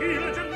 gentile, gentile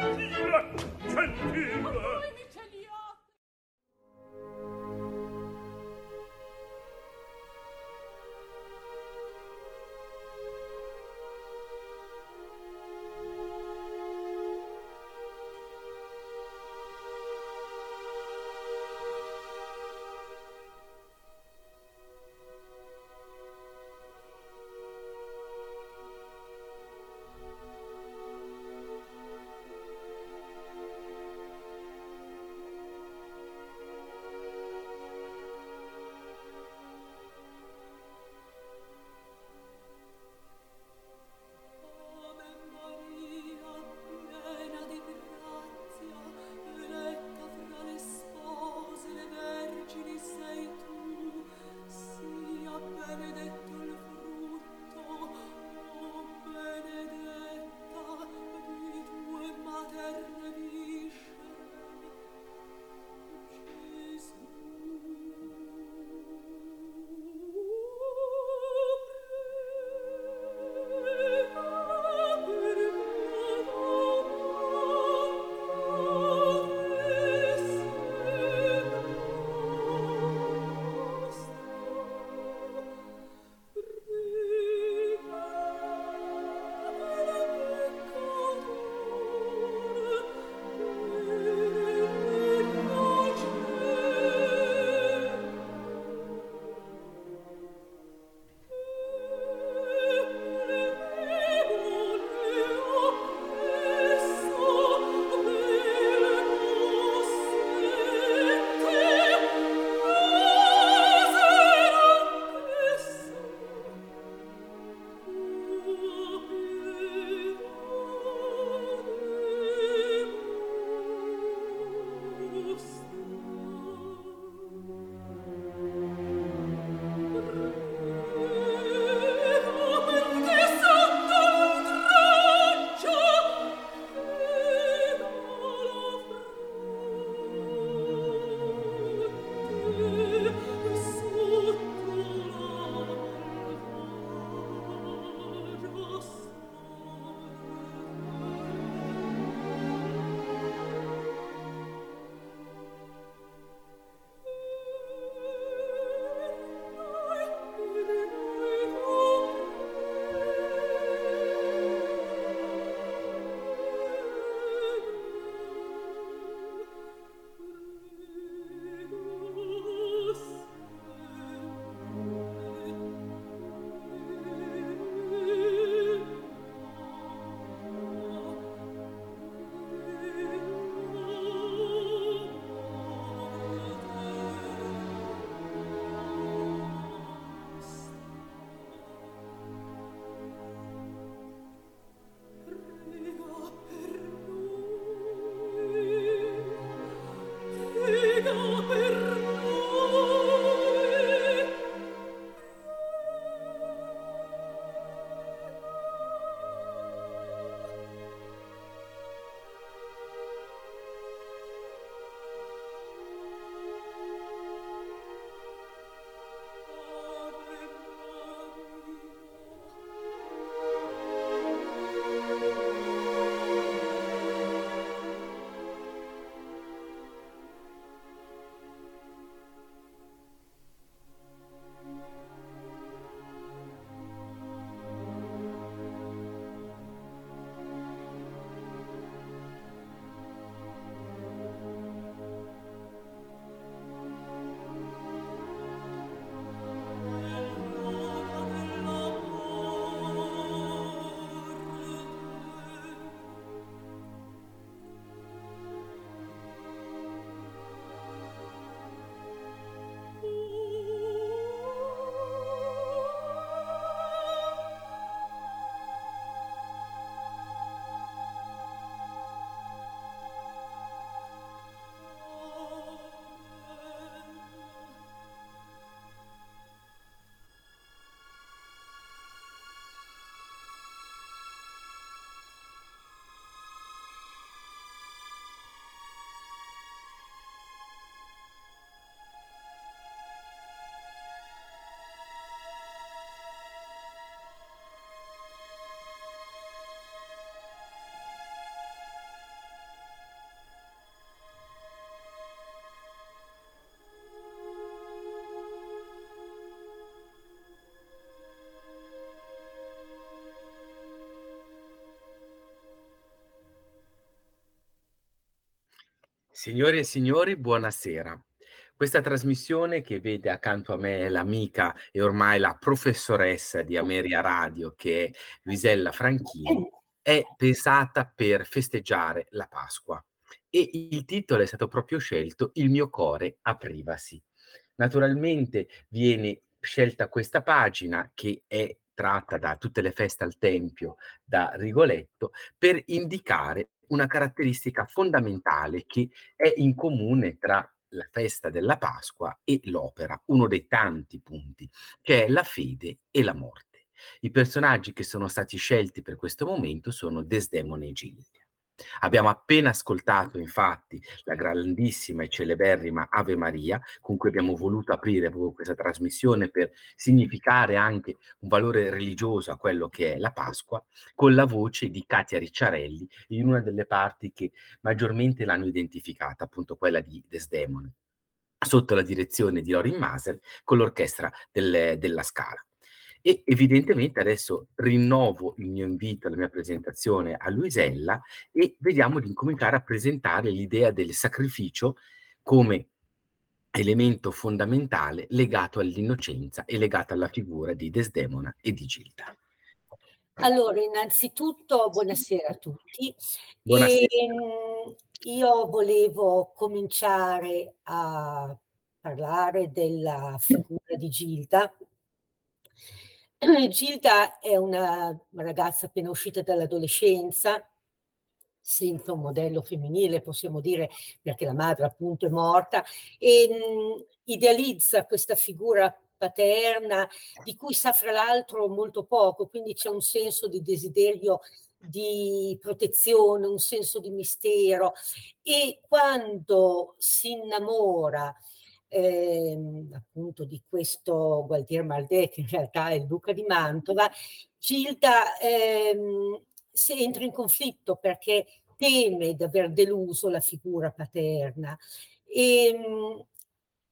Signore e signori, buonasera. Questa trasmissione che vede accanto a me l'amica e ormai la professoressa di Ameria Radio, che è Luisella Franchini, è pensata per festeggiare la Pasqua. E il titolo è stato proprio scelto Il mio cuore aprivasi. Naturalmente viene scelta questa pagina che è tratta da tutte le feste al Tempio da Rigoletto per indicare una caratteristica fondamentale che è in comune tra la festa della Pasqua e l'opera, uno dei tanti punti, che è la fede e la morte. I personaggi che sono stati scelti per questo momento sono Desdemone e Gilda. Abbiamo appena ascoltato infatti la grandissima e celeberrima Ave Maria, con cui abbiamo voluto aprire proprio questa trasmissione per significare anche un valore religioso a quello che è la Pasqua, con la voce di Katia Ricciarelli in una delle parti che maggiormente l'hanno identificata, appunto quella di Desdemone, sotto la direzione di Lorin Maser con l'orchestra del, della Scala. E evidentemente adesso rinnovo il mio invito, la mia presentazione a Luisella e vediamo di incominciare a presentare l'idea del sacrificio come elemento fondamentale legato all'innocenza e legato alla figura di Desdemona e di Gilda. Allora, innanzitutto buonasera a tutti. Buonasera. E, ehm, io volevo cominciare a parlare della figura di Gilda Gilda è una ragazza appena uscita dall'adolescenza, senza un modello femminile, possiamo dire, perché la madre appunto è morta, e mh, idealizza questa figura paterna di cui sa fra l'altro molto poco, quindi c'è un senso di desiderio di protezione, un senso di mistero. E quando si innamora ehm, appunto di questo Gualtier Maldè, che in realtà è il duca di Mantova, Gilda ehm, si entra in conflitto perché teme di aver deluso la figura paterna. E, ehm,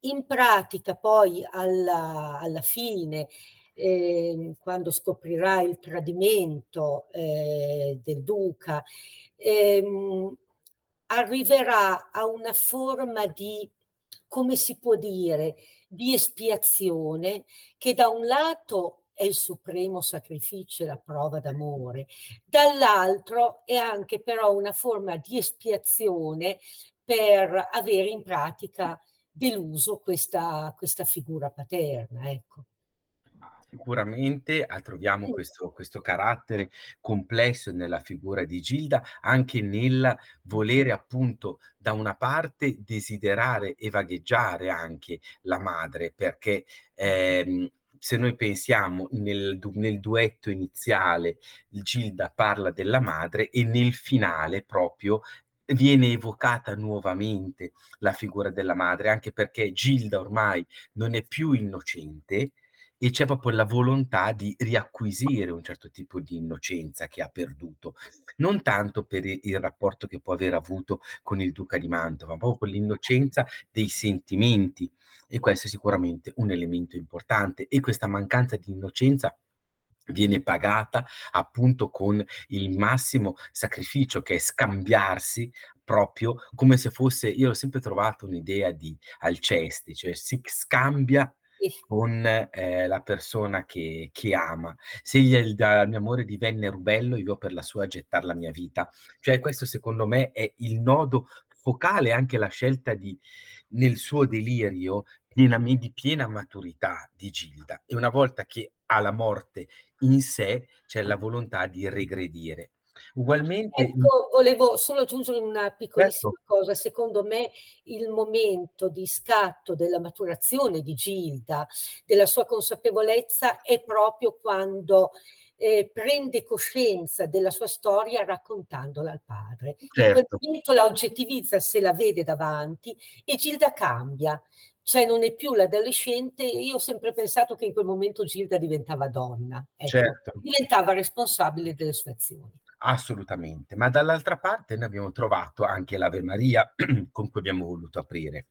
in pratica poi alla, alla fine, eh, quando scoprirà il tradimento eh, del duca, ehm, arriverà a una forma di come si può dire, di espiazione che da un lato è il supremo sacrificio e la prova d'amore, dall'altro è anche però una forma di espiazione per avere in pratica deluso questa, questa figura paterna. Ecco. Sicuramente ah, troviamo questo, questo carattere complesso nella figura di Gilda, anche nel volere appunto da una parte desiderare e vagheggiare anche la madre, perché ehm, se noi pensiamo nel, nel, duetto iniziale, Gilda parla della madre e nel finale proprio viene evocata nuovamente la figura della madre, anche perché Gilda ormai non è più innocente, e c'è proprio la volontà di riacquisire un certo tipo di innocenza che ha perduto, non tanto per il rapporto che può aver avuto con il duca di Mantova, ma proprio per l'innocenza dei sentimenti e questo è sicuramente un elemento importante e questa mancanza di innocenza viene pagata appunto con il massimo sacrificio che è scambiarsi proprio come se fosse, io ho sempre trovato un'idea di Alcesti, cioè si scambia con eh, la persona che, che, ama. Se il, il mio amore divenne rubello, io per la sua gettar la mia vita. Cioè questo secondo me è il nodo focale, anche la scelta di, nel suo delirio, piena, di piena maturità di Gilda. E una volta che ha la morte in sé, c'è la volontà di regredire. Ugualmente... Ecco, volevo solo aggiungere una piccolissima certo. cosa. Secondo me il momento di scatto della maturazione di Gilda, della sua consapevolezza, è proprio quando eh, prende coscienza della sua storia raccontandola al padre. Certo. In quel momento la oggettivizza se la vede davanti e Gilda cambia. Cioè non è più l'adolescente, io ho sempre pensato che in quel momento Gilda diventava donna, ecco, certo. diventava responsabile delle sue azioni. Assolutamente, ma dall'altra parte noi abbiamo trovato anche l'Ave Maria con cui abbiamo voluto aprire.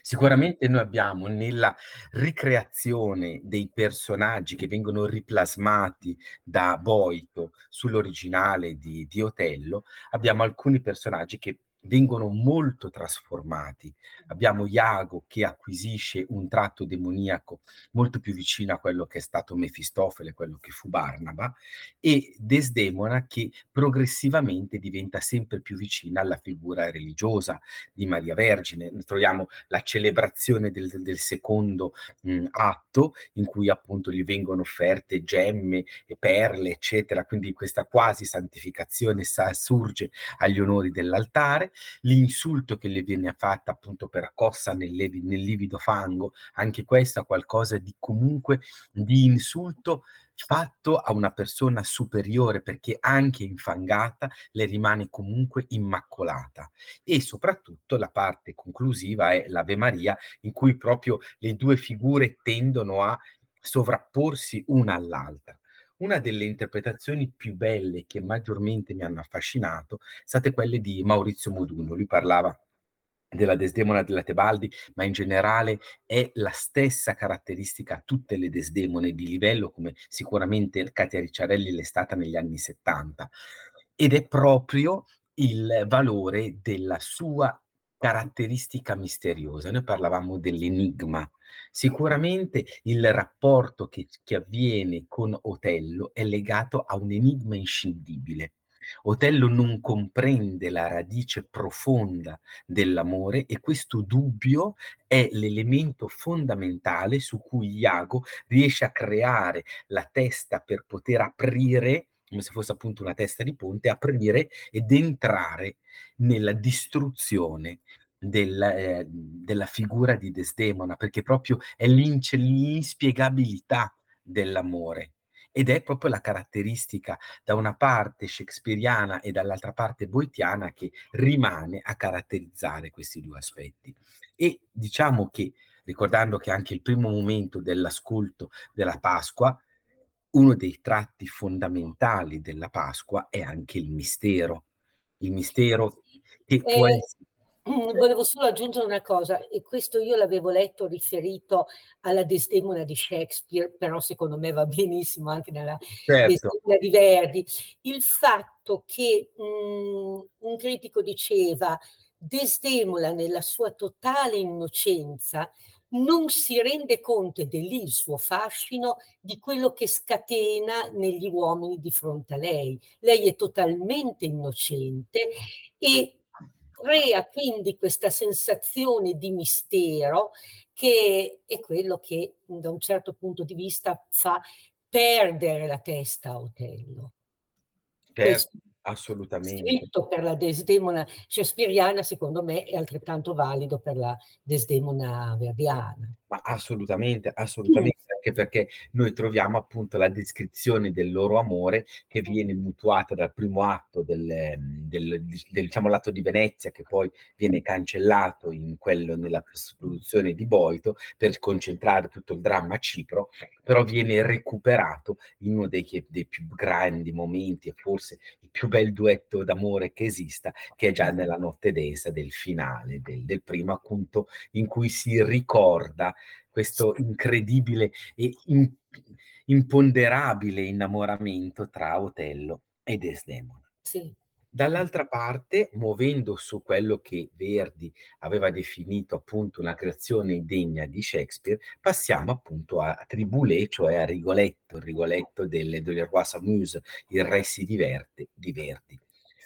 Sicuramente noi abbiamo nella ricreazione dei personaggi che vengono riplasmati da Boito sull'originale di, di Otello, abbiamo alcuni personaggi che vengono molto trasformati. Abbiamo Iago che acquisisce un tratto demoniaco molto più vicino a quello che è stato Mefistofele, quello che fu Barnaba, e Desdemona che progressivamente diventa sempre più vicina alla figura religiosa di Maria Vergine. Troviamo la celebrazione del, del secondo mh, atto in cui appunto gli vengono offerte gemme e perle, eccetera, quindi questa quasi santificazione sa, surge agli onori dell'altare, l'insulto che le viene fatta appunto per accossa nel, nel livido fango, anche questa qualcosa di comunque di insulto fatto a una persona superiore perché anche infangata le rimane comunque immacolata e soprattutto la parte conclusiva è l'Ave Maria in cui proprio le due figure tendono a sovrapporsi una all'altra. Una delle interpretazioni più belle che maggiormente mi hanno affascinato state quelle di Maurizio Moduno. Lui parlava della Desdemona della Tebaldi, ma in generale è la stessa caratteristica a tutte le Desdemone di livello, come sicuramente Katia Ricciarelli l'è stata negli anni 70. Ed è proprio il valore della sua caratteristica misteriosa. Noi parlavamo dell'enigma. Sicuramente il rapporto che, che avviene con Otello è legato a un enigma inscindibile. Otello non comprende la radice profonda dell'amore e questo dubbio è l'elemento fondamentale su cui Iago riesce a creare la testa per poter aprire come se fosse appunto una testa di ponte, aprire ed entrare nella distruzione del, eh, della figura di Desdemona, perché proprio è l'inspiegabilità dell'amore ed è proprio la caratteristica da una parte shakespeariana e dall'altra parte boitiana che rimane a caratterizzare questi due aspetti. E diciamo che, ricordando che anche il primo momento dell'ascolto della Pasqua, uno dei tratti fondamentali della Pasqua è anche il mistero. Il mistero che può Eh, essere mhmm, volevo solo aggiungere una cosa, e questo io l'avevo letto riferito alla Desdemona di Shakespeare, però secondo me va benissimo anche nella certo, Desdemona di Verdi. Il fatto che, mhmm, un critico diceva: "Desdemona nella sua totale innocenza non si rende conto, ed è lì il suo fascino, di quello che scatena negli uomini di fronte a lei. Lei è totalmente innocente e crea quindi questa sensazione di mistero che è quello che da un certo punto di vista fa perdere la testa a Otello. certo, Questo assolutamente. scritto per la Desdemona shakespeariana, secondo me, è altrettanto valido per la Desdemona verdiana. Ma assolutamente, assolutamente, anche perché noi troviamo appunto la descrizione del loro amore che viene mutuata dal primo atto del, del, del diciamo, l'atto di Venezia, che poi viene cancellato in quello nella produzione di Boito per concentrare tutto il dramma a Cipro, però viene recuperato in uno dei, dei più grandi momenti e forse il più bel duetto d'amore che esista, che è già nella notte densa del finale, del, del primo appunto in cui si ricorda questo incredibile e in, imponderabile innamoramento tra Otello e Desdemona. Sì. Dall'altra parte, muovendo su quello che Verdi aveva definito appunto una creazione degna di Shakespeare, passiamo appunto a Triboulet, cioè a Rigoletto, il Rigoletto del, del Roi Samuse, il re si diverte di Verdi.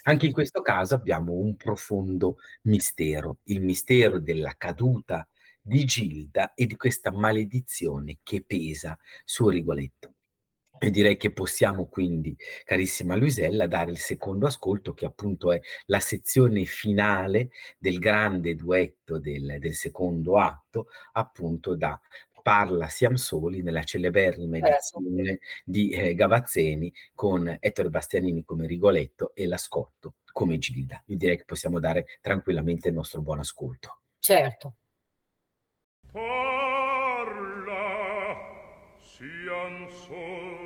Anche in questo caso abbiamo un profondo mistero, il mistero della caduta di Gilda e di questa maledizione che pesa su Rigoletto. E direi che possiamo quindi, carissima Luisella, dare il secondo ascolto, che appunto è la sezione finale del grande duetto del, del secondo atto, appunto da Parla siam soli nella celeberrima edizione di eh, Gavazzeni con Ettore Bastianini come Rigoletto e Lascotto come Gilda. Io direi che possiamo dare tranquillamente il nostro buon ascolto. Certo. Parla siam soli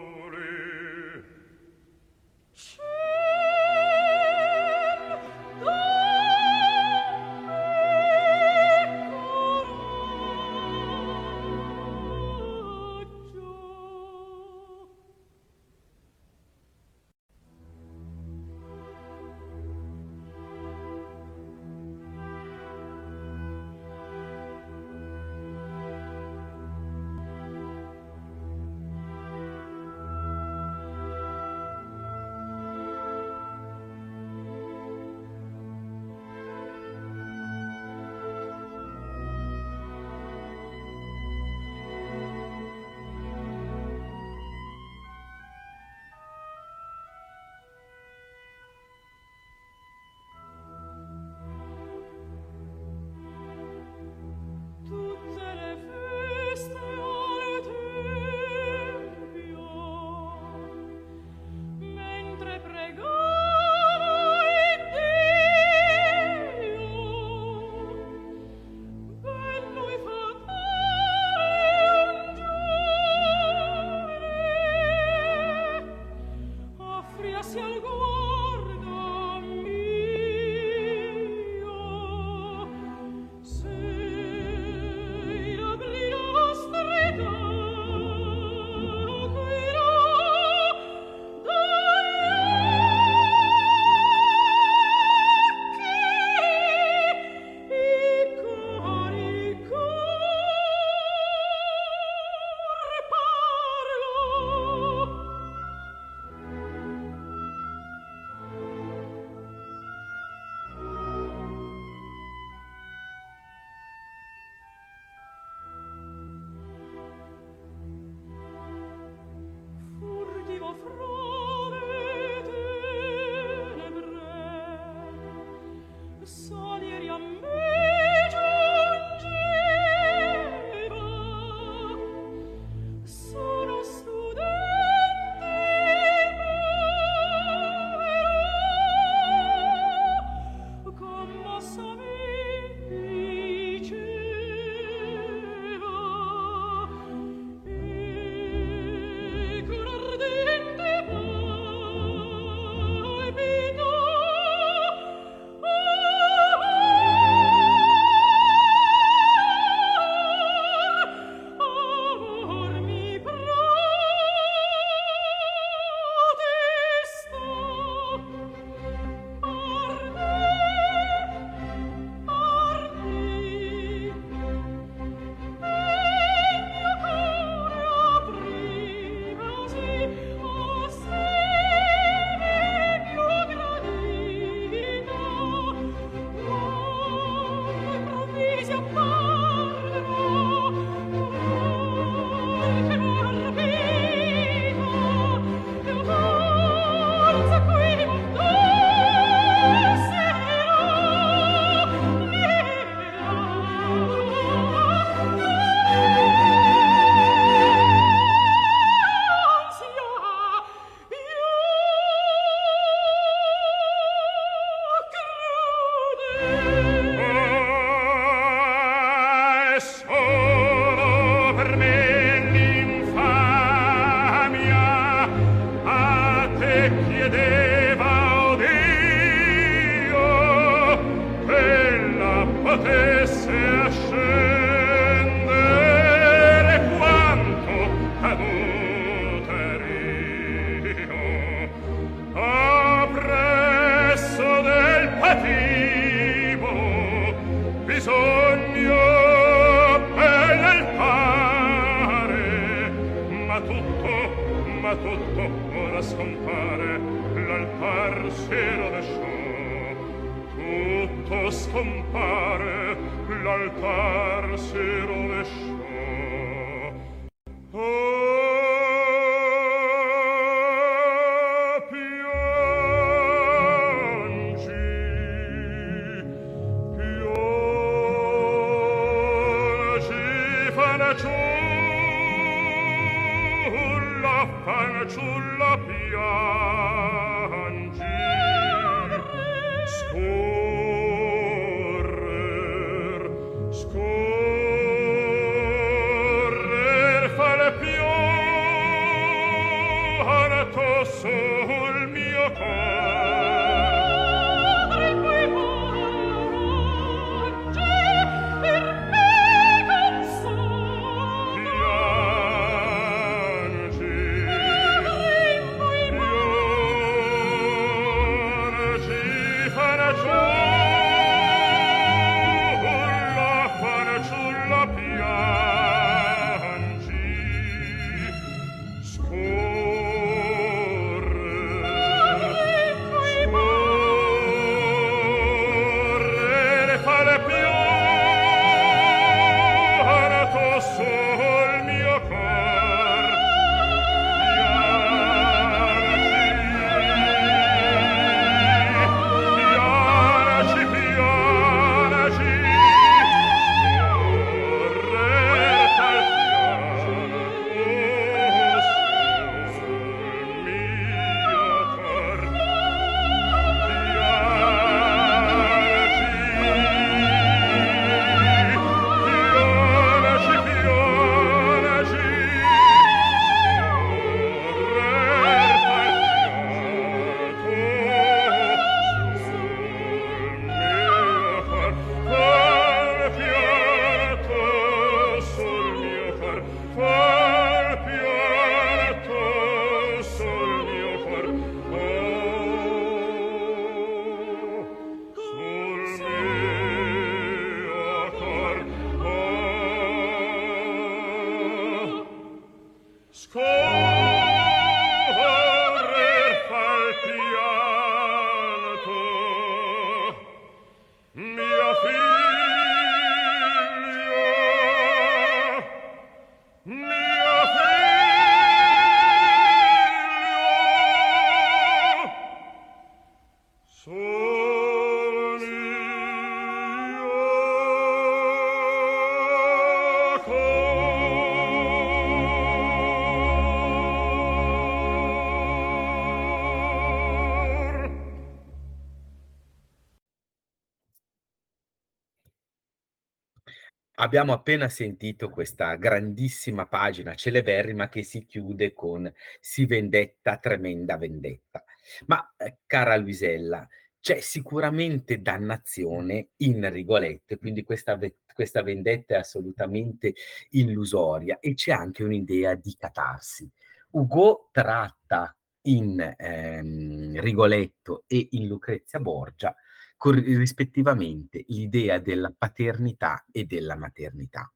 Abbiamo appena sentito questa grandissima pagina celeberrima che si chiude con "Si vendetta, tremenda vendetta". Ma, ehm, cara Luisella, c'è sicuramente dannazione in Rigolette, quindi questa questa vendetta è assolutamente illusoria e c'è anche un'idea di catarsi. Hugo tratta in, ehm, Rigoletto e in Lucrezia Borgia con rispettivamente l'idea della paternità e della maternità.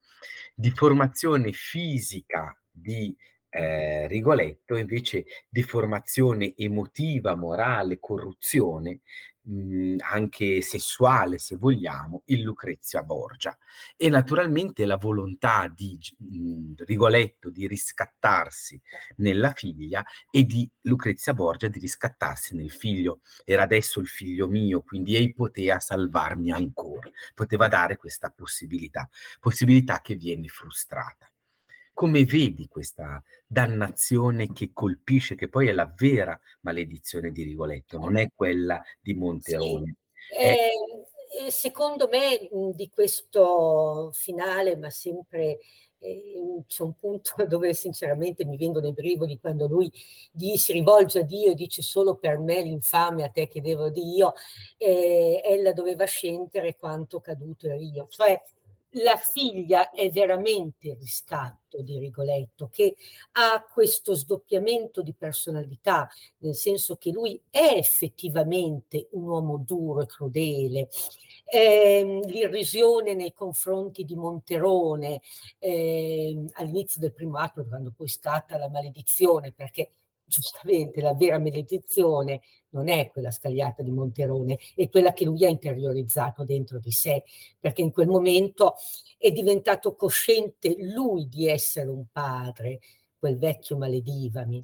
Di formazione fisica di ehm, Rigoletto, invece di formazione emotiva, morale, corruzione, mhmm, anche sessuale se vogliamo, in Lucrezia Borgia. E naturalmente la volontà di G mhmm, Rigoletto di riscattarsi nella figlia e di Lucrezia Borgia di riscattarsi nel figlio. Era adesso il figlio mio, quindi ei potea salvarmi ancora. Poteva dare questa possibilità, possibilità che viene frustrata. Come vedi questa dannazione che colpisce, che poi è la vera maledizione di Rigoletto, non è quella di Sì, Monterone. È ehm, e secondo me, mhmm, di questo finale, ma sempre ehm, c'è un punto dove sinceramente mi vengono i brividi quando lui di si rivolge a Dio e dice: "Solo per me l'infame a te chiedevo Dio", ehm, ella doveva scendere quanto caduto ero io. Cioè, la figlia è veramente il riscatto di Rigoletto, che ha questo sdoppiamento di personalità, nel senso che lui è effettivamente un uomo duro e crudele. Ehm, l'irrisione nei confronti di Monterone, ehm, all'inizio del primo atto, quando poi scatta la maledizione, perché giustamente la vera maledizione non è quella scagliata di Monterone, è quella che lui ha interiorizzato dentro di sé, perché in quel momento è diventato cosciente lui di essere un padre, quel vecchio maledivami.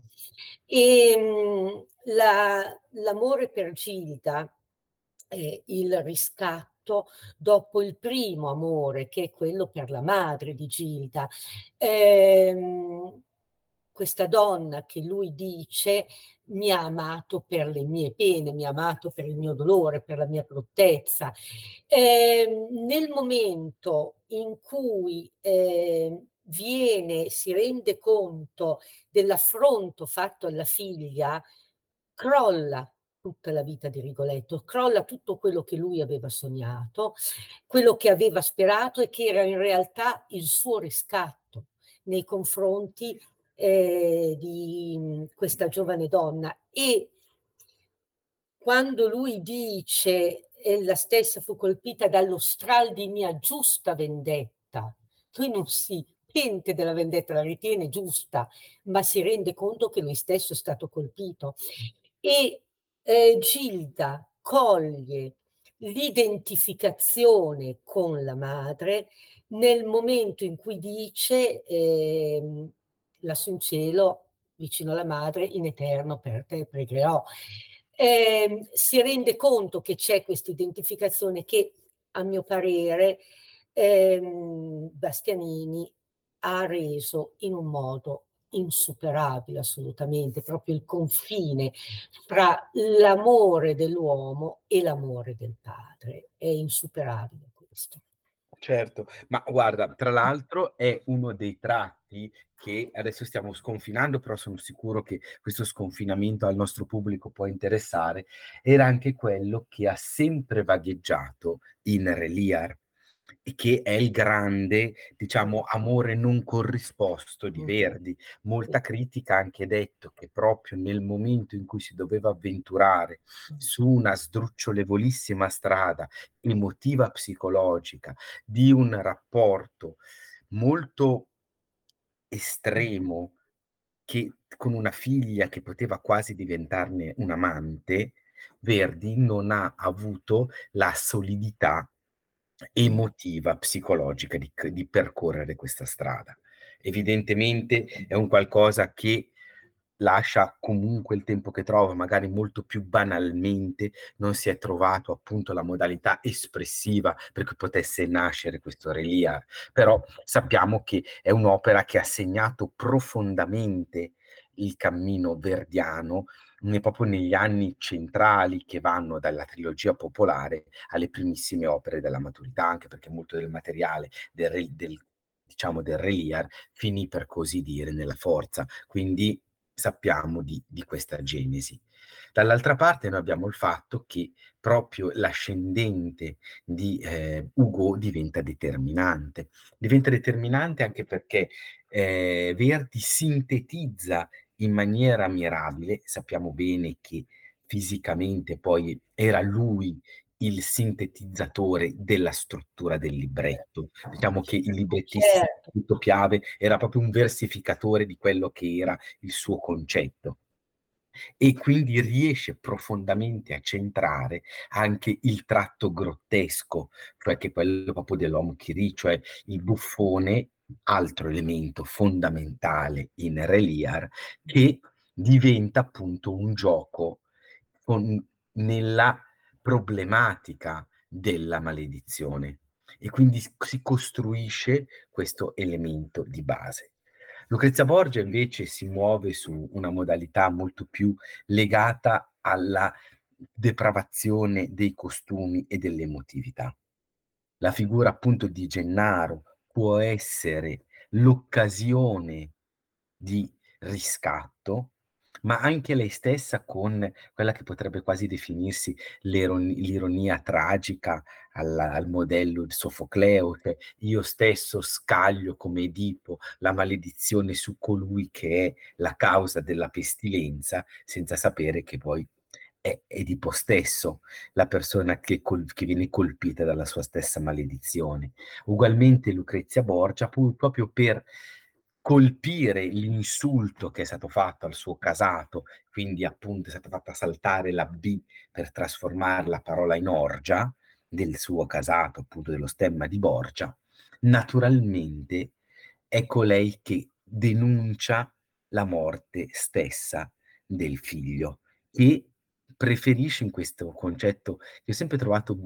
E ehm, la, l'amore per Gilda, eh, il riscatto dopo il primo amore, che è quello per la madre di Gilda. Eh, questa donna che lui dice mi ha amato per le mie pene, mi ha amato per il mio dolore, per la mia bruttezza. Eh, nel momento in cui eh, viene, si rende conto dell'affronto fatto alla figlia, crolla tutta la vita di Rigoletto, crolla tutto quello che lui aveva sognato, quello che aveva sperato e che era in realtà il suo riscatto nei confronti eh, di mm, questa giovane donna e quando lui dice ella stessa fu colpita dallo stral di mia giusta vendetta, lui non si pente della vendetta, la ritiene giusta, ma si rende conto che lui stesso è stato colpito. E eh, Gilda coglie l'identificazione con la madre nel momento in cui dice eh, lassù in cielo, vicino alla madre, in eterno per te pregherò. Eh, si rende conto che c'è questa identificazione che, a mio parere, ehm, Bastianini ha reso in un modo insuperabile assolutamente, proprio il confine fra l'amore dell'uomo e l'amore del padre. È insuperabile questo. Certo, ma guarda, tra l'altro è uno dei tratti che adesso stiamo sconfinando, però sono sicuro che questo sconfinamento al nostro pubblico può interessare, era anche quello che ha sempre vagheggiato in Reliar e che è il grande, diciamo, amore non corrisposto di Verdi. Molta critica ha anche detto che proprio nel momento in cui si doveva avventurare su una sdrucciolevolissima strada emotiva psicologica di un rapporto molto estremo che con una figlia che poteva quasi diventarne un amante, Verdi non ha avuto la solidità emotiva, psicologica di, di percorrere questa strada. Evidentemente è un qualcosa che lascia comunque il tempo che trova, magari molto più banalmente, non si è trovato appunto la modalità espressiva per cui potesse nascere questo Reliar, però sappiamo che è un'opera che ha segnato profondamente il cammino verdiano proprio negli anni centrali che vanno dalla trilogia popolare alle primissime opere della maturità, anche perché molto del materiale del, del diciamo del Reliar finì per così dire nella forza, quindi sappiamo di, di questa genesi. Dall'altra parte noi abbiamo il fatto che proprio l'ascendente di eh, Ugo diventa determinante. Diventa determinante anche perché eh, Verdi sintetizza in maniera mirabile, sappiamo bene che fisicamente poi era lui il sintetizzatore della struttura del libretto. Diciamo che il librettista certo. Piave era proprio un versificatore di quello che era il suo concetto e quindi riesce profondamente a centrare anche il tratto grottesco, cioè che quello proprio dell'uomo Chiri, cioè il buffone, altro elemento fondamentale in Reliar, che diventa appunto un gioco con, nella problematica della maledizione e quindi si costruisce questo elemento di base. Lucrezia Borgia invece si muove su una modalità molto più legata alla depravazione dei costumi e dell'emotività. La figura appunto di Gennaro può essere l'occasione di riscatto ma anche lei stessa con quella che potrebbe quasi definirsi l'ironia tragica alla, al modello di Sofocleo, cioè io stesso scaglio come Edipo la maledizione su colui che è la causa della pestilenza, senza sapere che poi è Edipo stesso la persona che, col- che, viene colpita dalla sua stessa maledizione. Ugualmente Lucrezia Borgia, proprio per colpire l'insulto che è stato fatto al suo casato, quindi appunto è stata fatta saltare la B per trasformare la parola in orgia del suo casato, appunto dello stemma di Borgia, naturalmente è colei che denuncia la morte stessa del figlio, che preferisce in questo concetto che ho sempre trovato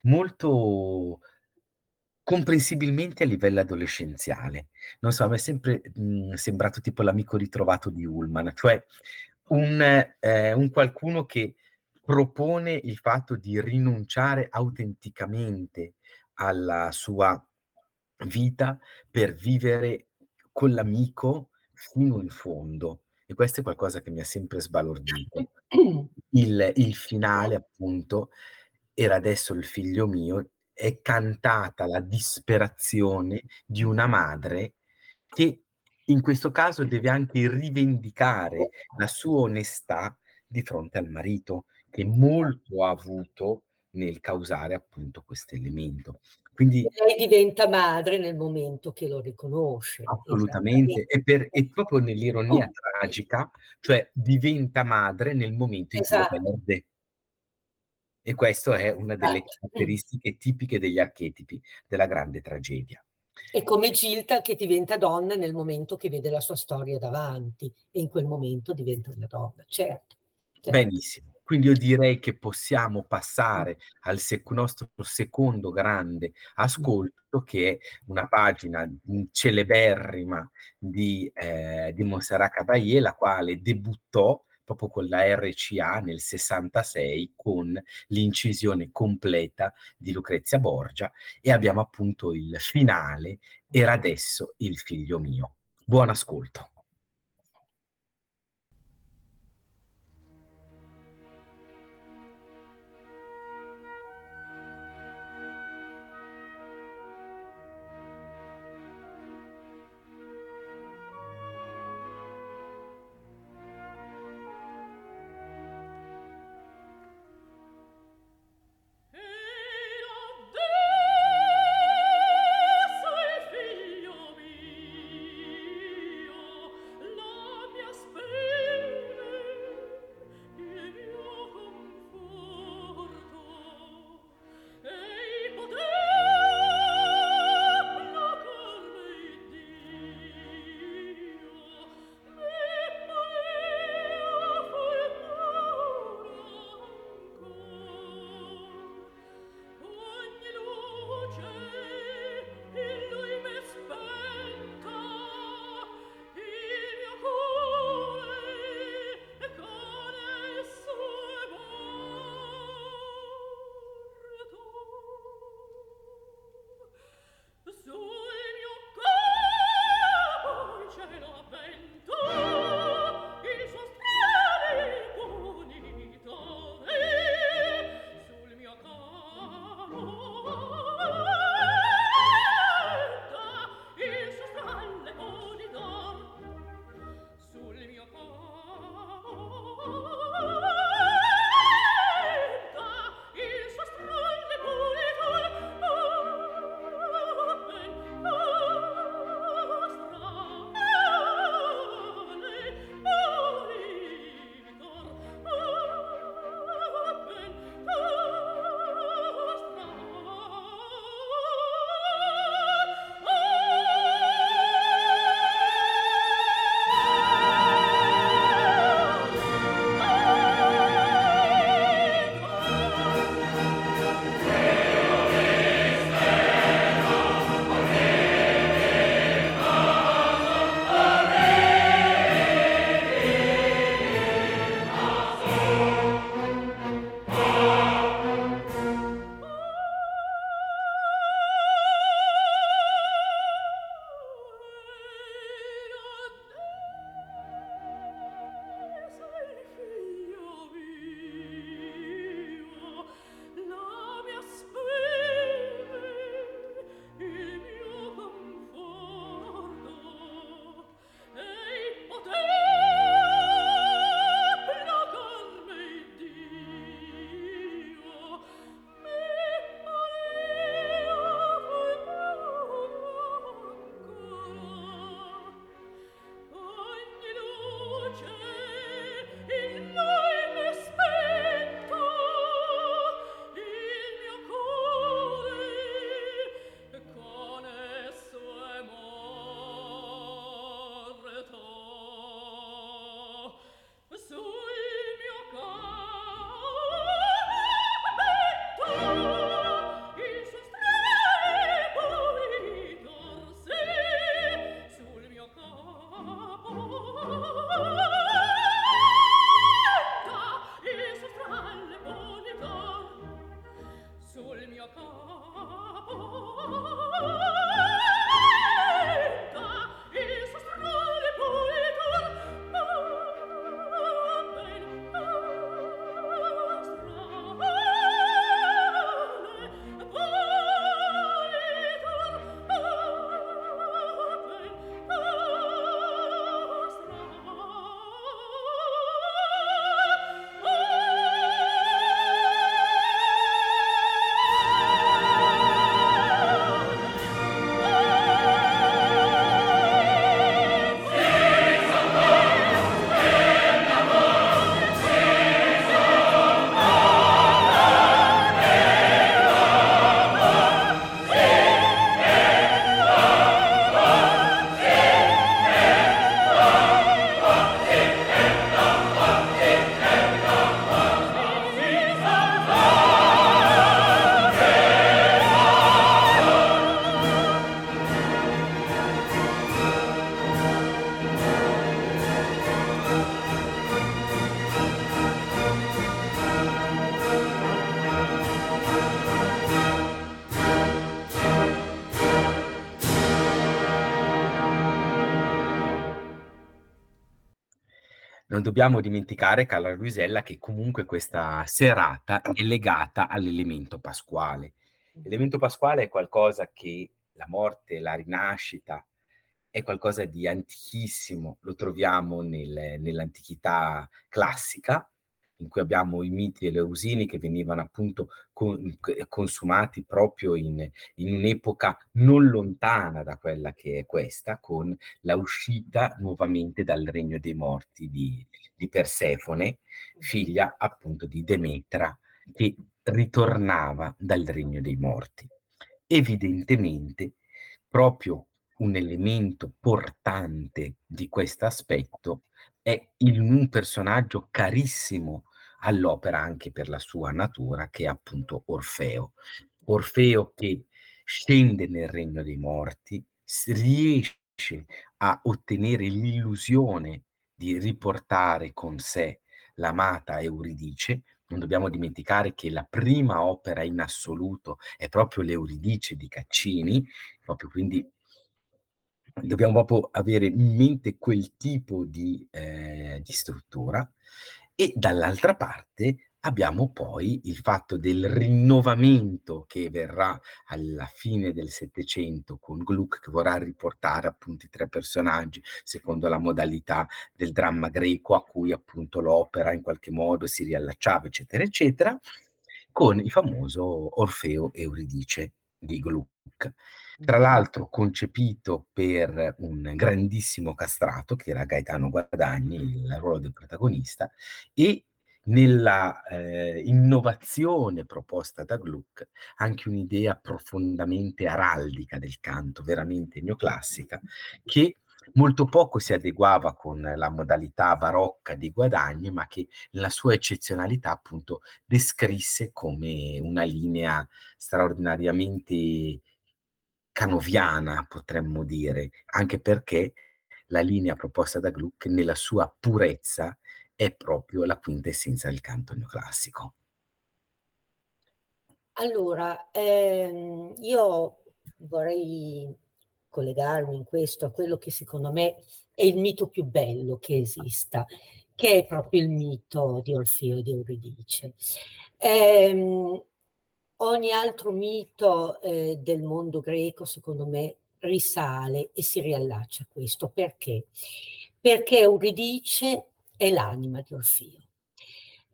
molto comprensibilmente a livello adolescenziale. Non so, a me è sempre mh, sembrato tipo l'amico ritrovato di Ullman, cioè un, eh, un qualcuno che propone il fatto di rinunciare autenticamente alla sua vita per vivere con l'amico fino in fondo. E questo è qualcosa che mi ha sempre sbalordito. Il, il finale, appunto, era adesso il figlio mio, è cantata la disperazione di una madre che in questo caso deve anche rivendicare la sua onestà di fronte al marito, che molto ha avuto nel causare appunto questo elemento. Quindi, lei diventa madre nel momento che lo riconosce. Assolutamente, e, per, e proprio nell'ironia oh. tragica, cioè diventa madre nel momento in esatto. cui lo perde. E questa è una delle caratteristiche tipiche degli archetipi della grande tragedia. È come Gilda che diventa donna nel momento che vede la sua storia davanti e in quel momento diventa una donna, certo. certo. Benissimo. Quindi io direi che possiamo passare al sec- nostro secondo grande ascolto, che è una pagina celeberrima di, eh, di Montserrat Caballé, la quale debuttò proprio con la RCA nel 66 con l'incisione completa di Lucrezia Borgia e abbiamo appunto il finale Era adesso il figlio mio. Buon ascolto. Non dobbiamo dimenticare, cara Luisella, che comunque questa serata è legata all'elemento pasquale. L'elemento pasquale è qualcosa che la morte, la rinascita, è qualcosa di antichissimo, lo troviamo nel, nell'antichità classica, in cui abbiamo i miti e le usini che venivano appunto con, consumati proprio in, in, un'epoca non lontana da quella che è questa, con la uscita nuovamente dal regno dei morti di, di Persefone, figlia appunto di Demetra, che ritornava dal regno dei morti. Evidentemente, proprio un elemento portante di questo aspetto è il, un personaggio carissimo all'opera anche per la sua natura, che è appunto Orfeo. Orfeo che scende nel regno dei morti, riesce a ottenere l'illusione di riportare con sé l'amata Euridice. Non dobbiamo dimenticare che la prima opera in assoluto è proprio l'Euridice di Caccini, proprio quindi dobbiamo proprio avere in mente quel tipo di, eh, di struttura e dall'altra parte abbiamo poi il fatto del rinnovamento che verrà alla fine del Settecento con Gluck che vorrà riportare appunto i tre personaggi secondo la modalità del dramma greco a cui appunto l'opera in qualche modo si riallacciava eccetera eccetera con il famoso Orfeo Euridice di Gluck tra l'altro concepito per un grandissimo castrato che era Gaetano Guadagni, il ruolo del protagonista, e nella eh, innovazione proposta da Gluck anche un'idea profondamente araldica del canto, veramente neoclassica, che molto poco si adeguava con la modalità barocca di Guadagni, ma che nella sua eccezionalità appunto descrisse come una linea straordinariamente canoviana, potremmo dire, anche perché la linea proposta da Gluck nella sua purezza è proprio la quintessenza del canto neoclassico. Allora, ehm, io vorrei collegarmi in questo a quello che secondo me è il mito più bello che esista, che è proprio il mito di Orfeo e di Euridice. Eh, ogni altro mito eh, del mondo greco, secondo me, risale e si riallaccia a questo. Perché? Perché Euridice è l'anima di Orfeo.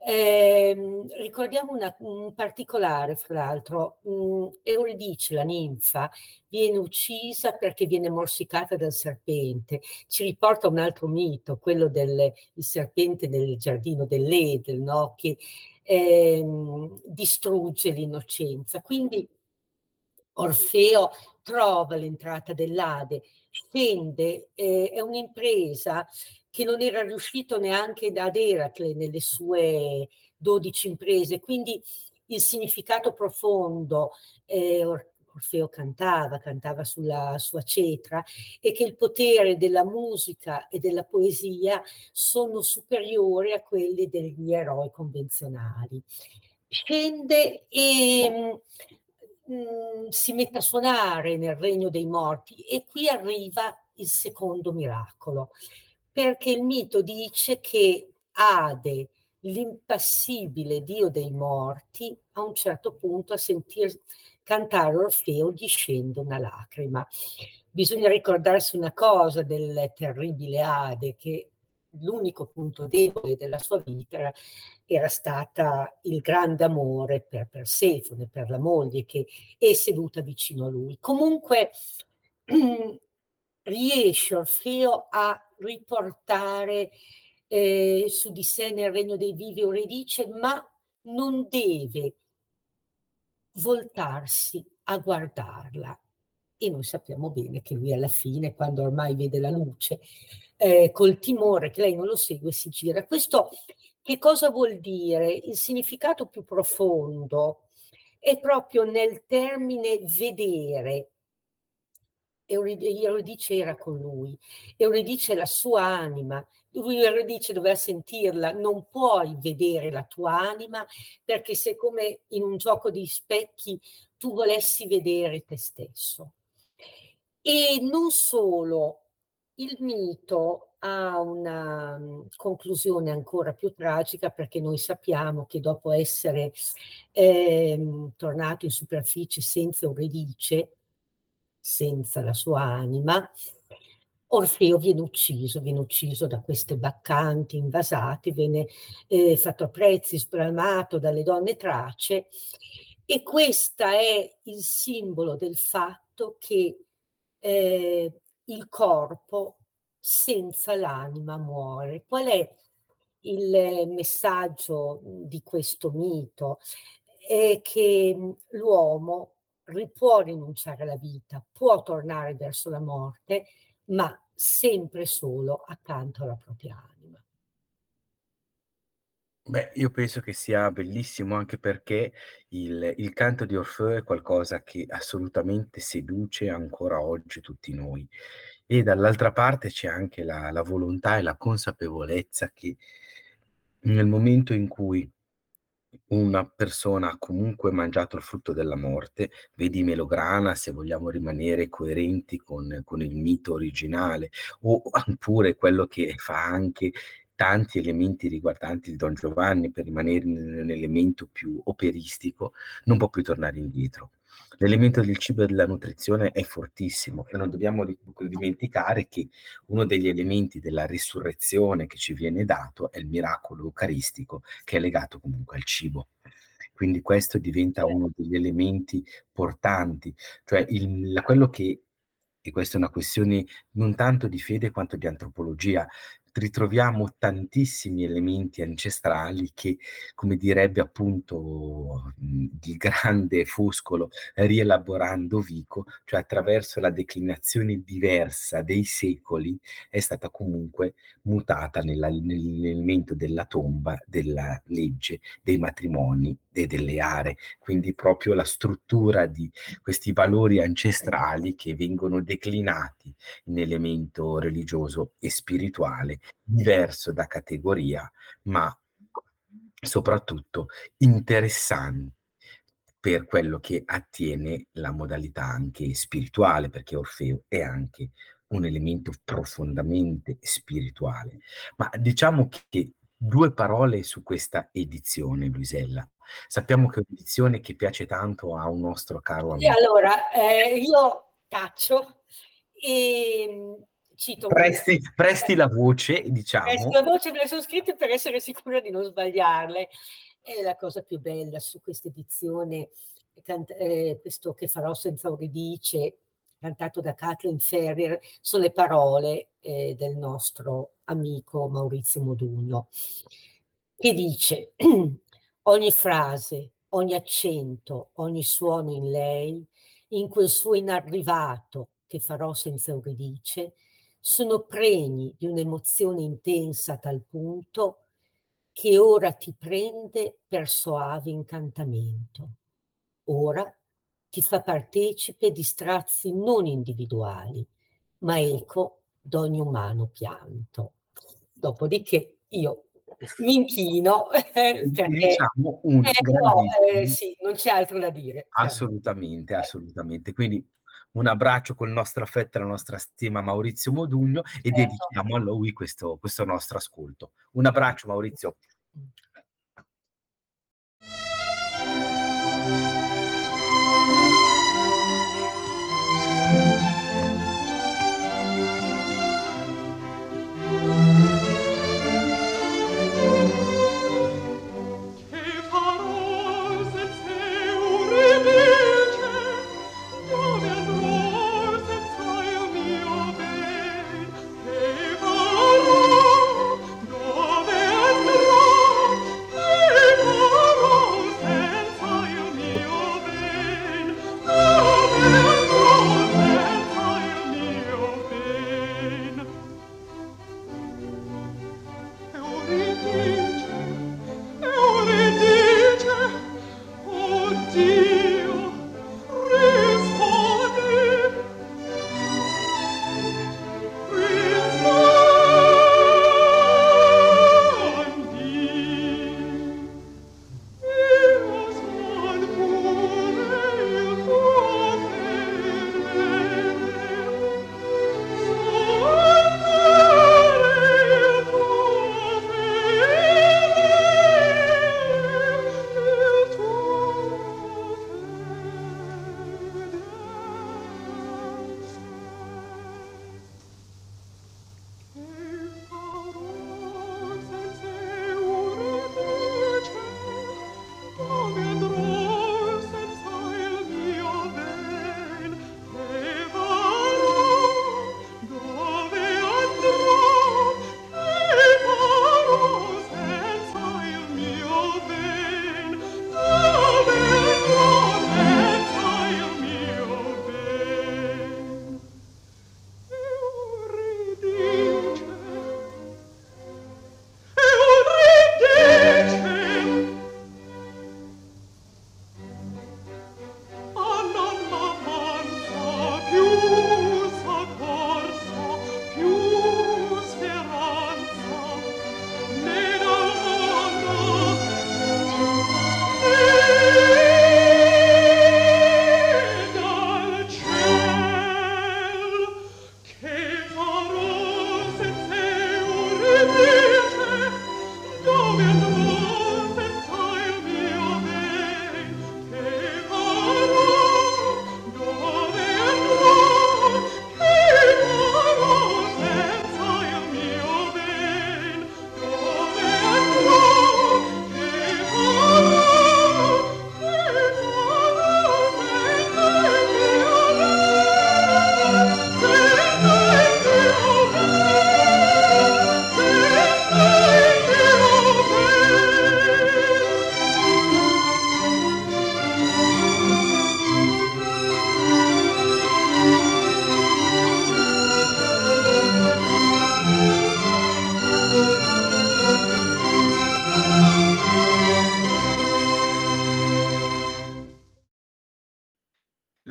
Eh, ricordiamo una, un particolare, fra l'altro, um, Euridice, la ninfa, viene uccisa perché viene morsicata dal serpente. Ci riporta un altro mito, quello del serpente nel giardino dell'Edel, no? che ehm, distrugge l'innocenza. Quindi Orfeo trova l'entrata dell'Ade, scende, eh, è un'impresa che non era riuscito neanche ad Eracle nelle sue dodici imprese, quindi il significato profondo eh, Orfeo cantava, cantava sulla sua cetra, e che il potere della musica e della poesia sono superiori a quelli degli eroi convenzionali. Scende e mh, mm, si mette a suonare nel regno dei morti e qui arriva il secondo miracolo, perché il mito dice che Ade, l'impassibile dio dei morti, a un certo punto a sentir cantare Orfeo gli scende una lacrima. Bisogna ricordarsi una cosa del terribile Ade, che l'unico punto debole della sua vita era, era stata il grande amore per Persefone, per la moglie che è seduta vicino a lui. Comunque riesce Orfeo a riportare eh, su di sé nel regno dei vivi Euridice, ma non deve voltarsi a guardarla. E noi sappiamo bene che lui alla fine, quando ormai vede la luce, eh, col timore che lei non lo segue, si gira. Questo che cosa vuol dire? Il significato più profondo è proprio nel termine vedere. Euridice era con lui, Euridice la sua anima, lui dice doveva sentirla, non puoi vedere la tua anima perché se come in un gioco di specchi tu volessi vedere te stesso. E non solo il mito ha una mm, conclusione ancora più tragica perché noi sappiamo che dopo essere eh, tornato in superficie senza Euridice, senza la sua anima, Orfeo viene ucciso, viene ucciso da queste baccanti invasate, viene eh, fatto a prezzi, spalmato dalle donne trace e questo è il simbolo del fatto che eh, il corpo senza l'anima muore. Qual è il messaggio di questo mito? È che l'uomo può rinunciare alla vita, può tornare verso la morte, ma sempre solo accanto alla propria anima. Beh, io penso che sia bellissimo anche perché il, il canto di Orfeo è qualcosa che assolutamente seduce ancora oggi tutti noi. E dall'altra parte c'è anche la, la volontà e la consapevolezza che nel momento in cui una persona ha comunque mangiato il frutto della morte, vedi Melograna se vogliamo rimanere coerenti con, con il mito originale, o oppure quello che fa anche tanti elementi riguardanti il Don Giovanni per rimanere nell'elemento più operistico, non può più tornare indietro. L'elemento del cibo e della nutrizione è fortissimo e non dobbiamo dimenticare che uno degli elementi della risurrezione che ci viene dato è il miracolo eucaristico che è legato comunque al cibo. Quindi questo diventa uno degli elementi portanti, cioè il, quello che, e questa è una questione non tanto di fede quanto di antropologia, ritroviamo tantissimi elementi ancestrali che, come direbbe appunto il grande Fuscolo, rielaborando Vico, cioè attraverso la declinazione diversa dei secoli, è stata comunque mutata nella, nell'elemento della tomba, della legge, dei matrimoni e delle aree. Quindi proprio la struttura di questi valori ancestrali che vengono declinati in elemento religioso e spirituale diverso da categoria, ma soprattutto interessante per quello che attiene la modalità anche spirituale, perché Orfeo è anche un elemento profondamente spirituale. Ma diciamo che due parole su questa edizione, Luisella. Sappiamo che è un'edizione che piace tanto a un nostro caro amico. E allora, eh, io caccio e cito presti, presti la voce, diciamo. Presti la voce, me le sono scritte per essere sicura di non sbagliarle. È la cosa più bella su questa edizione, eh, questo che farò senza Euridice, cantato da Kathleen Ferrier, sono le parole eh, del nostro amico Maurizio Modugno, che dice ogni frase, ogni accento, ogni suono in lei, in quel suo inarrivato che farò senza Euridice, sono pregni di un'emozione intensa a tal punto che ora ti prende per soave incantamento. Ora ti fa partecipe di strazi non individuali, ma eco d'ogni umano pianto. Dopodiché io mi inchino perché diciamo un eh, no, eh, sì, non c'è altro da dire. Assolutamente, assolutamente. Quindi un abbraccio col nostro affetto e la nostra stima Maurizio Modugno e certo. dedichiamo a lui questo, questo nostro ascolto. Un abbraccio Maurizio.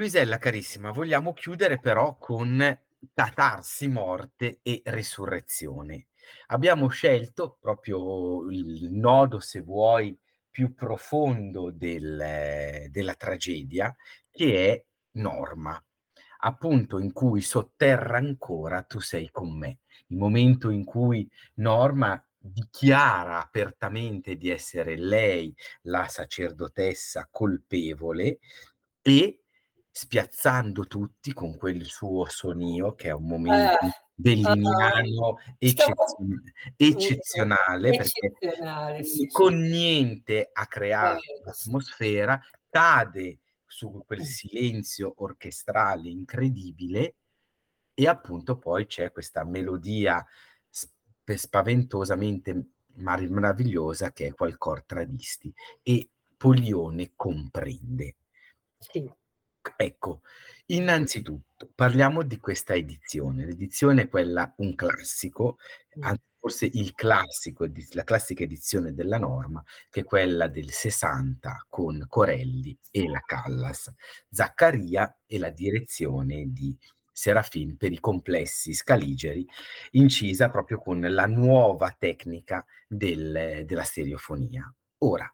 Luisella carissima, vogliamo chiudere però con catarsi, morte e risurrezione. Abbiamo scelto proprio il nodo, se vuoi, più profondo del, della tragedia, che è Norma, appunto in cui sotterra ancora tu sei con me, il momento in cui Norma dichiara apertamente di essere lei la sacerdotessa colpevole e spiazzando tutti con quel suo sonio che è un momento Eh, belliniano ah, eccezio- eccezionale perché Eccezionale, sì, sì. con niente ha creato Eh, l'atmosfera, cade su quel silenzio orchestrale incredibile e appunto poi c'è questa melodia sp- spaventosamente mar- meravigliosa che è Qual cor tradisti e Polione comprende. Sì. Ecco, innanzitutto parliamo di questa edizione. L'edizione è quella, un classico, anzi forse il classico, edi- la classica edizione della norma, che è quella del 60 con Corelli e la Callas, Zaccaria e la direzione di Serafin per i complessi scaligeri, incisa proprio con la nuova tecnica del- della stereofonia. Ora,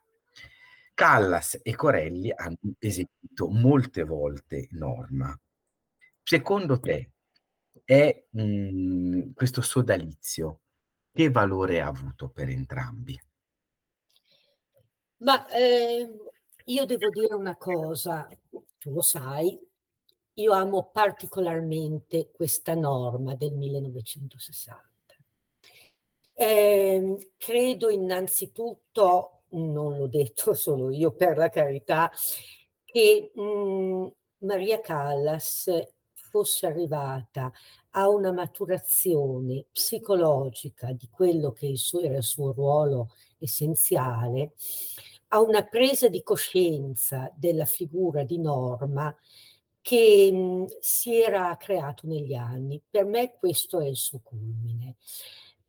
Callas e Corelli hanno eseguito molte volte Norma. Secondo te è mh, questo sodalizio che valore ha avuto per entrambi? Ma eh, io devo dire una cosa, tu lo sai, io amo particolarmente questa norma del 1960. Eh, credo innanzitutto, non l'ho detto solo io per la carità, che mh, Maria Callas fosse arrivata a una maturazione psicologica di quello che il suo, era il suo ruolo essenziale, a una presa di coscienza della figura di Norma che mh, si era creato negli anni. Per me questo è il suo culmine.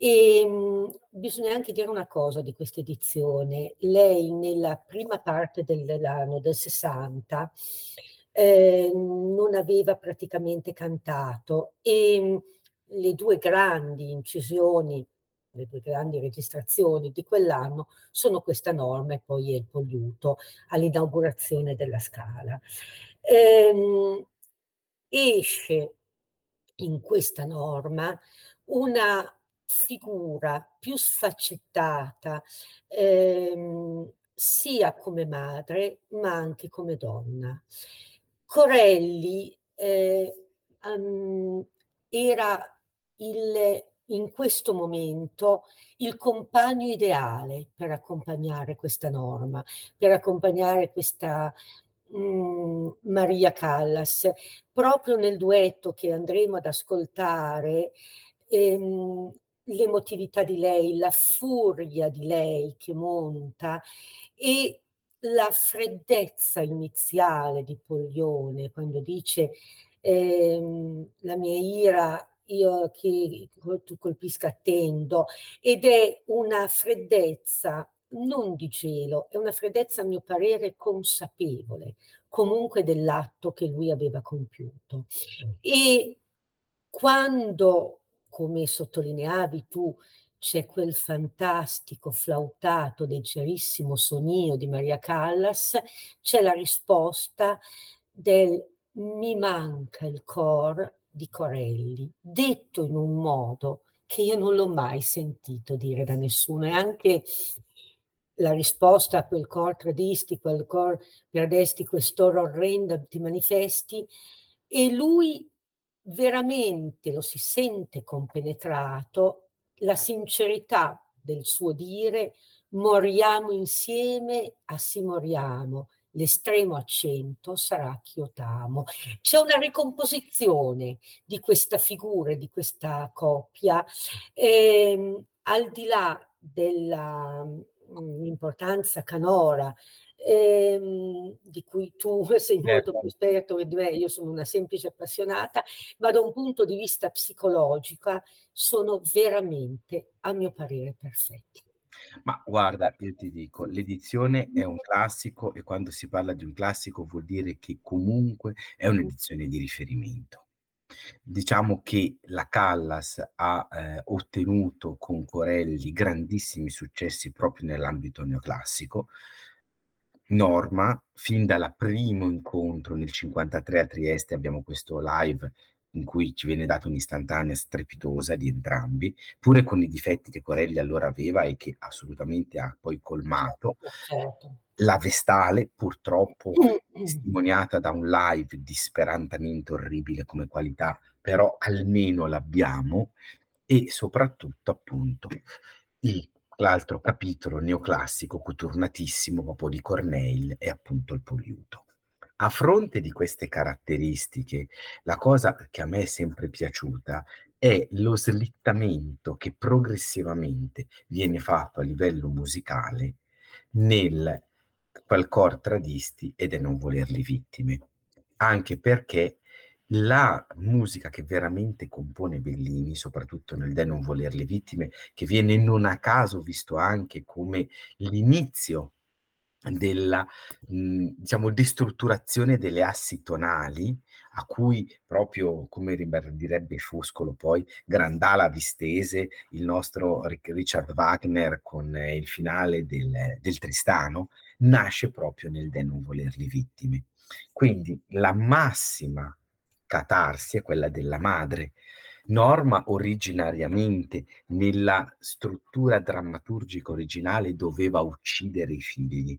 E mh, bisogna anche dire una cosa di questa edizione. Lei nella prima parte dell'anno del 60 eh, non aveva praticamente cantato e mh, le due grandi incisioni, le due grandi registrazioni di quell'anno sono questa norma e poi il Polluto all'inaugurazione della Scala. Ehm, esce in questa norma una figura più sfaccettata ehm, sia come madre ma anche come donna. Corelli eh, um, era il, in questo momento il compagno ideale per accompagnare questa norma, per accompagnare questa mh, Maria Callas. Proprio nel duetto che andremo ad ascoltare, ehm, l'emotività di lei, la furia di lei che monta e la freddezza iniziale di Poglione quando dice ehm, la mia ira io che tu colpisca attendo ed è una freddezza non di gelo, è una freddezza a mio parere consapevole comunque dell'atto che lui aveva compiuto. E quando, come sottolineavi tu, c'è quel fantastico flautato, leggerissimo sonio di Maria Callas, c'è la risposta del mi manca il cor di Corelli, detto in un modo che io non l'ho mai sentito dire da nessuno. E anche la risposta a quel cor tradisti, quel cor perdesti quest'ora orrenda ti manifesti e lui veramente lo si sente compenetrato, la sincerità del suo dire moriamo insieme, assi moriamo, l'estremo accento sarà chiotamo. C'è una ricomposizione di questa figura, di questa coppia, ehm, al di là dell'importanza canora, ehm, di cui tu sei molto più esperto di me, io sono una semplice appassionata, ma da un punto di vista psicologico sono veramente, a mio parere, perfetti. Ma guarda, io ti dico, l'edizione è un classico e quando si parla di un classico vuol dire che comunque è un'edizione di riferimento. Diciamo che la Callas ha eh, ottenuto con Corelli grandissimi successi proprio nell'ambito neoclassico. Norma, fin dal primo incontro nel 53 a Trieste abbiamo questo live in cui ci viene data un'istantanea strepitosa di entrambi, pure con i difetti che Corelli allora aveva e che assolutamente ha poi colmato. Certo. La Vestale, purtroppo testimoniata da un live disperantemente orribile come qualità, però almeno l'abbiamo, e soprattutto appunto il, l'altro capitolo neoclassico, coturnatissimo, proprio di Corneille, è appunto il Poliuto. A fronte di queste caratteristiche, la cosa che a me è sempre piaciuta è lo slittamento che progressivamente viene fatto a livello musicale nel quel cor tradisti ed è non volerli vittime. Anche perché la musica che veramente compone Bellini, soprattutto nel De non volerle vittime, che viene non a caso visto anche come l'inizio della mh, diciamo destrutturazione delle assi tonali a cui proprio come direbbe Foscolo poi Grandala distese il nostro Richard Wagner con il finale del, del Tristano nasce proprio nel De non volerli vittime. Quindi la massima catarsi è quella della madre Norma originariamente nella struttura drammaturgica originale doveva uccidere i figli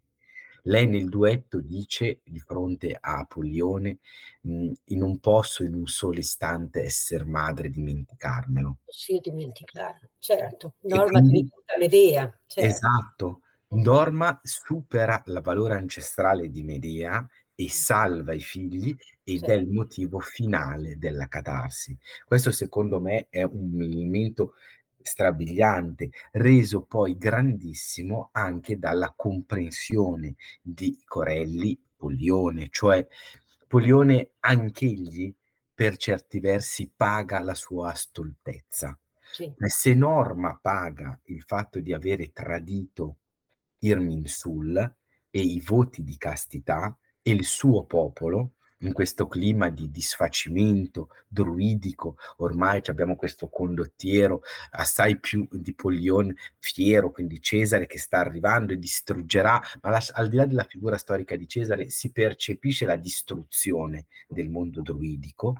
lei nel duetto dice di fronte a Apollione, mh, non posso in un solo istante essere madre dimenticarmelo. Sì, dimenticarlo, certo. Norma quindi, diventa Medea. Certo. Esatto. Norma supera il valore ancestrale di Medea e salva i figli ed certo. è il motivo finale della catarsi. Questo secondo me è un elemento strabiliante, reso poi grandissimo anche dalla comprensione di Corelli, Polione, cioè Polione anch'egli per certi versi paga la sua stoltezza. Sì. Se Norma paga il fatto di avere tradito Irminsul e i voti di castità e il suo popolo, in questo clima di disfacimento druidico, ormai abbiamo questo condottiero assai più di Polion fiero, quindi Cesare che sta arrivando e distruggerà, ma la, al di là della figura storica di Cesare si percepisce la distruzione del mondo druidico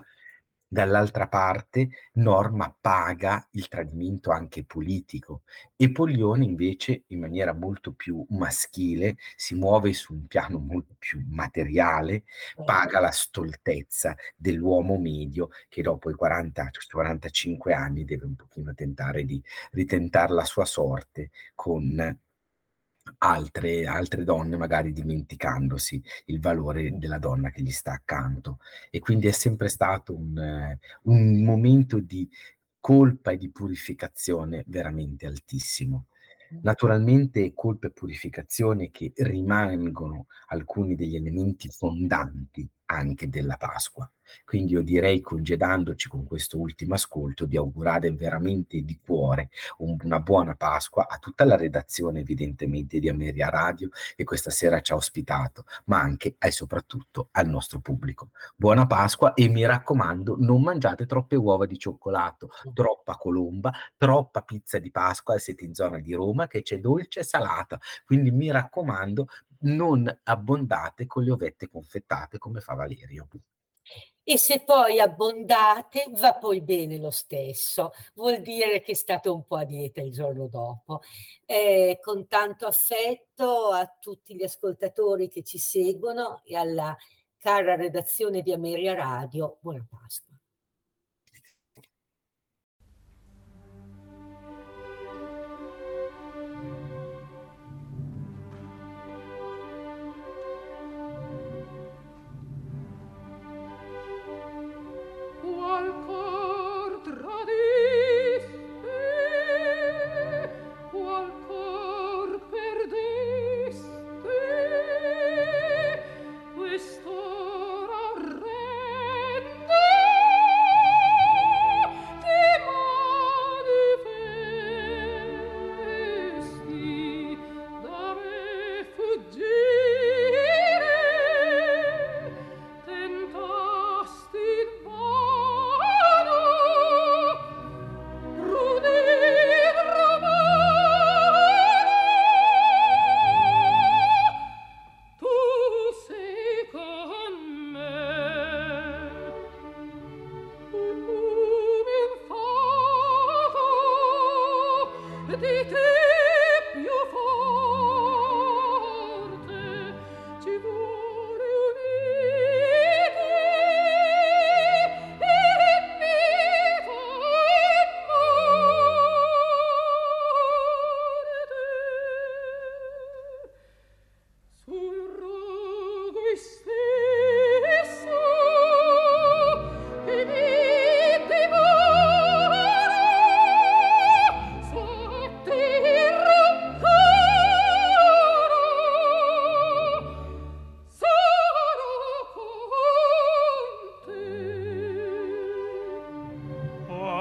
Dall'altra parte Norma paga il tradimento anche politico. E Poglione invece in maniera molto più maschile si muove su un piano molto più materiale, paga la stoltezza dell'uomo medio che dopo i 40, 45 anni deve un pochino tentare di ritentare la sua sorte con altre, altre donne, magari dimenticandosi il valore della donna che gli sta accanto. E quindi è sempre stato un, un momento di colpa e di purificazione veramente altissimo. Naturalmente colpa e purificazione che rimangono alcuni degli elementi fondanti anche della Pasqua. Quindi io direi, congedandoci con questo ultimo ascolto, di augurare veramente di cuore un, una buona Pasqua a tutta la redazione evidentemente di Ameria Radio che questa sera ci ha ospitato, ma anche e soprattutto al nostro pubblico. Buona Pasqua e mi raccomando, non mangiate troppe uova di cioccolato, troppa colomba, troppa pizza di Pasqua, siete in zona di Roma che c'è dolce e salata, quindi mi raccomando, non abbondate con le ovette confettate come fa Valerio. E se poi abbondate va poi bene lo stesso, vuol dire che state un po' a dieta il giorno dopo. Eh, con tanto affetto a tutti gli ascoltatori che ci seguono e alla cara redazione di Ameria Radio, buona Pasqua.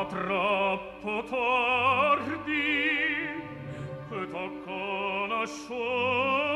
troppo tardi, e t'ho conosciuto,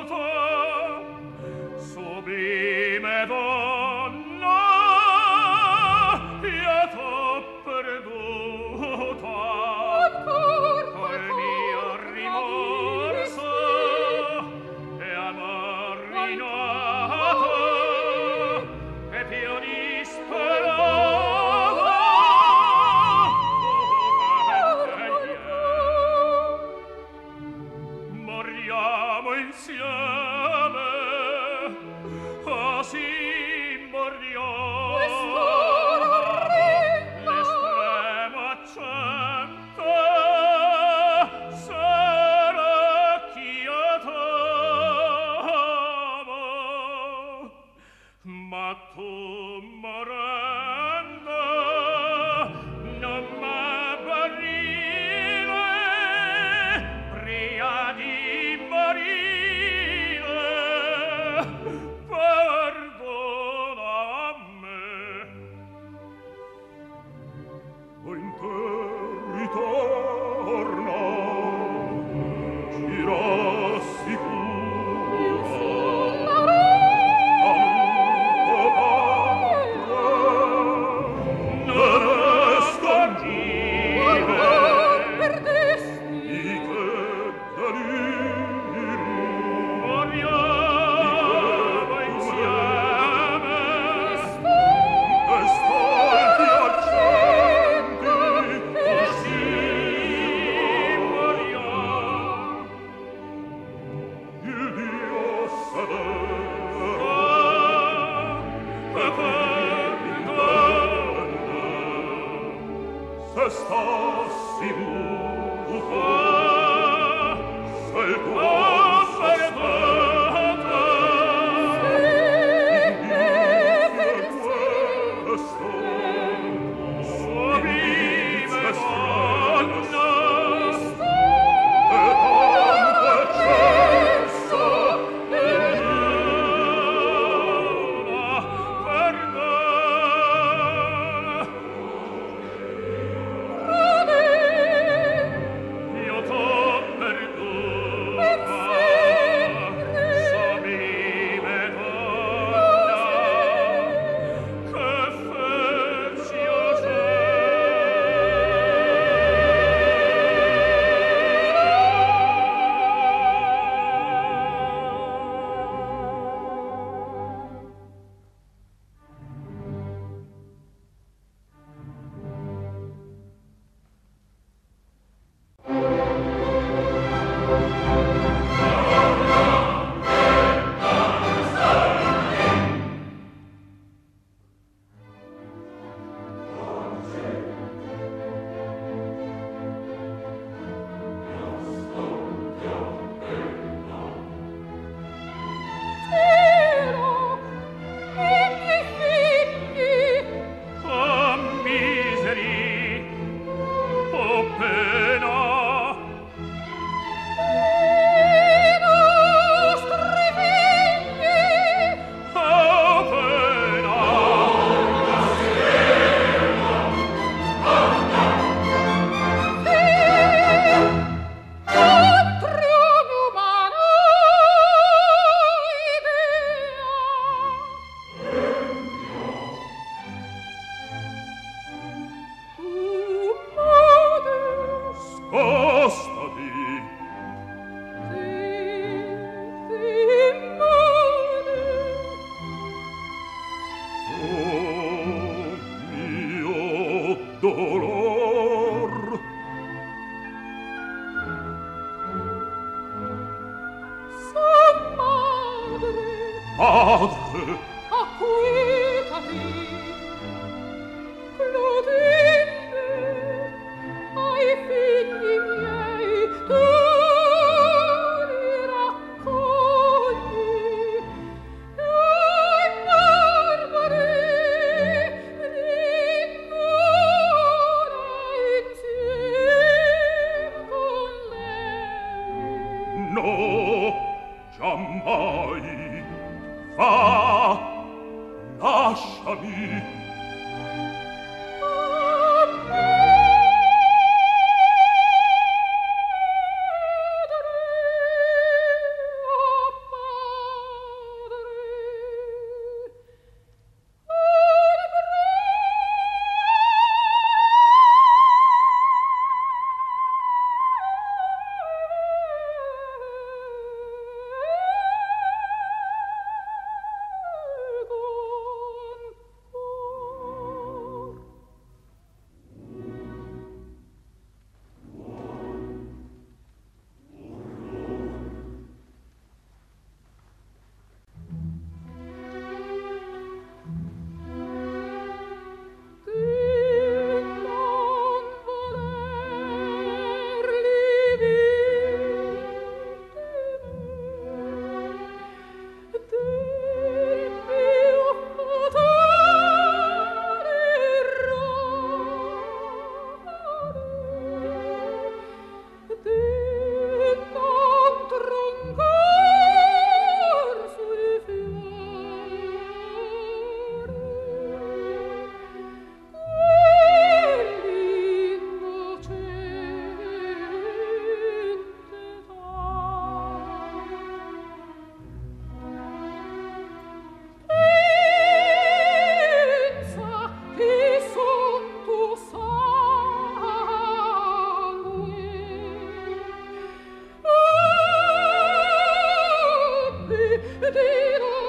Oh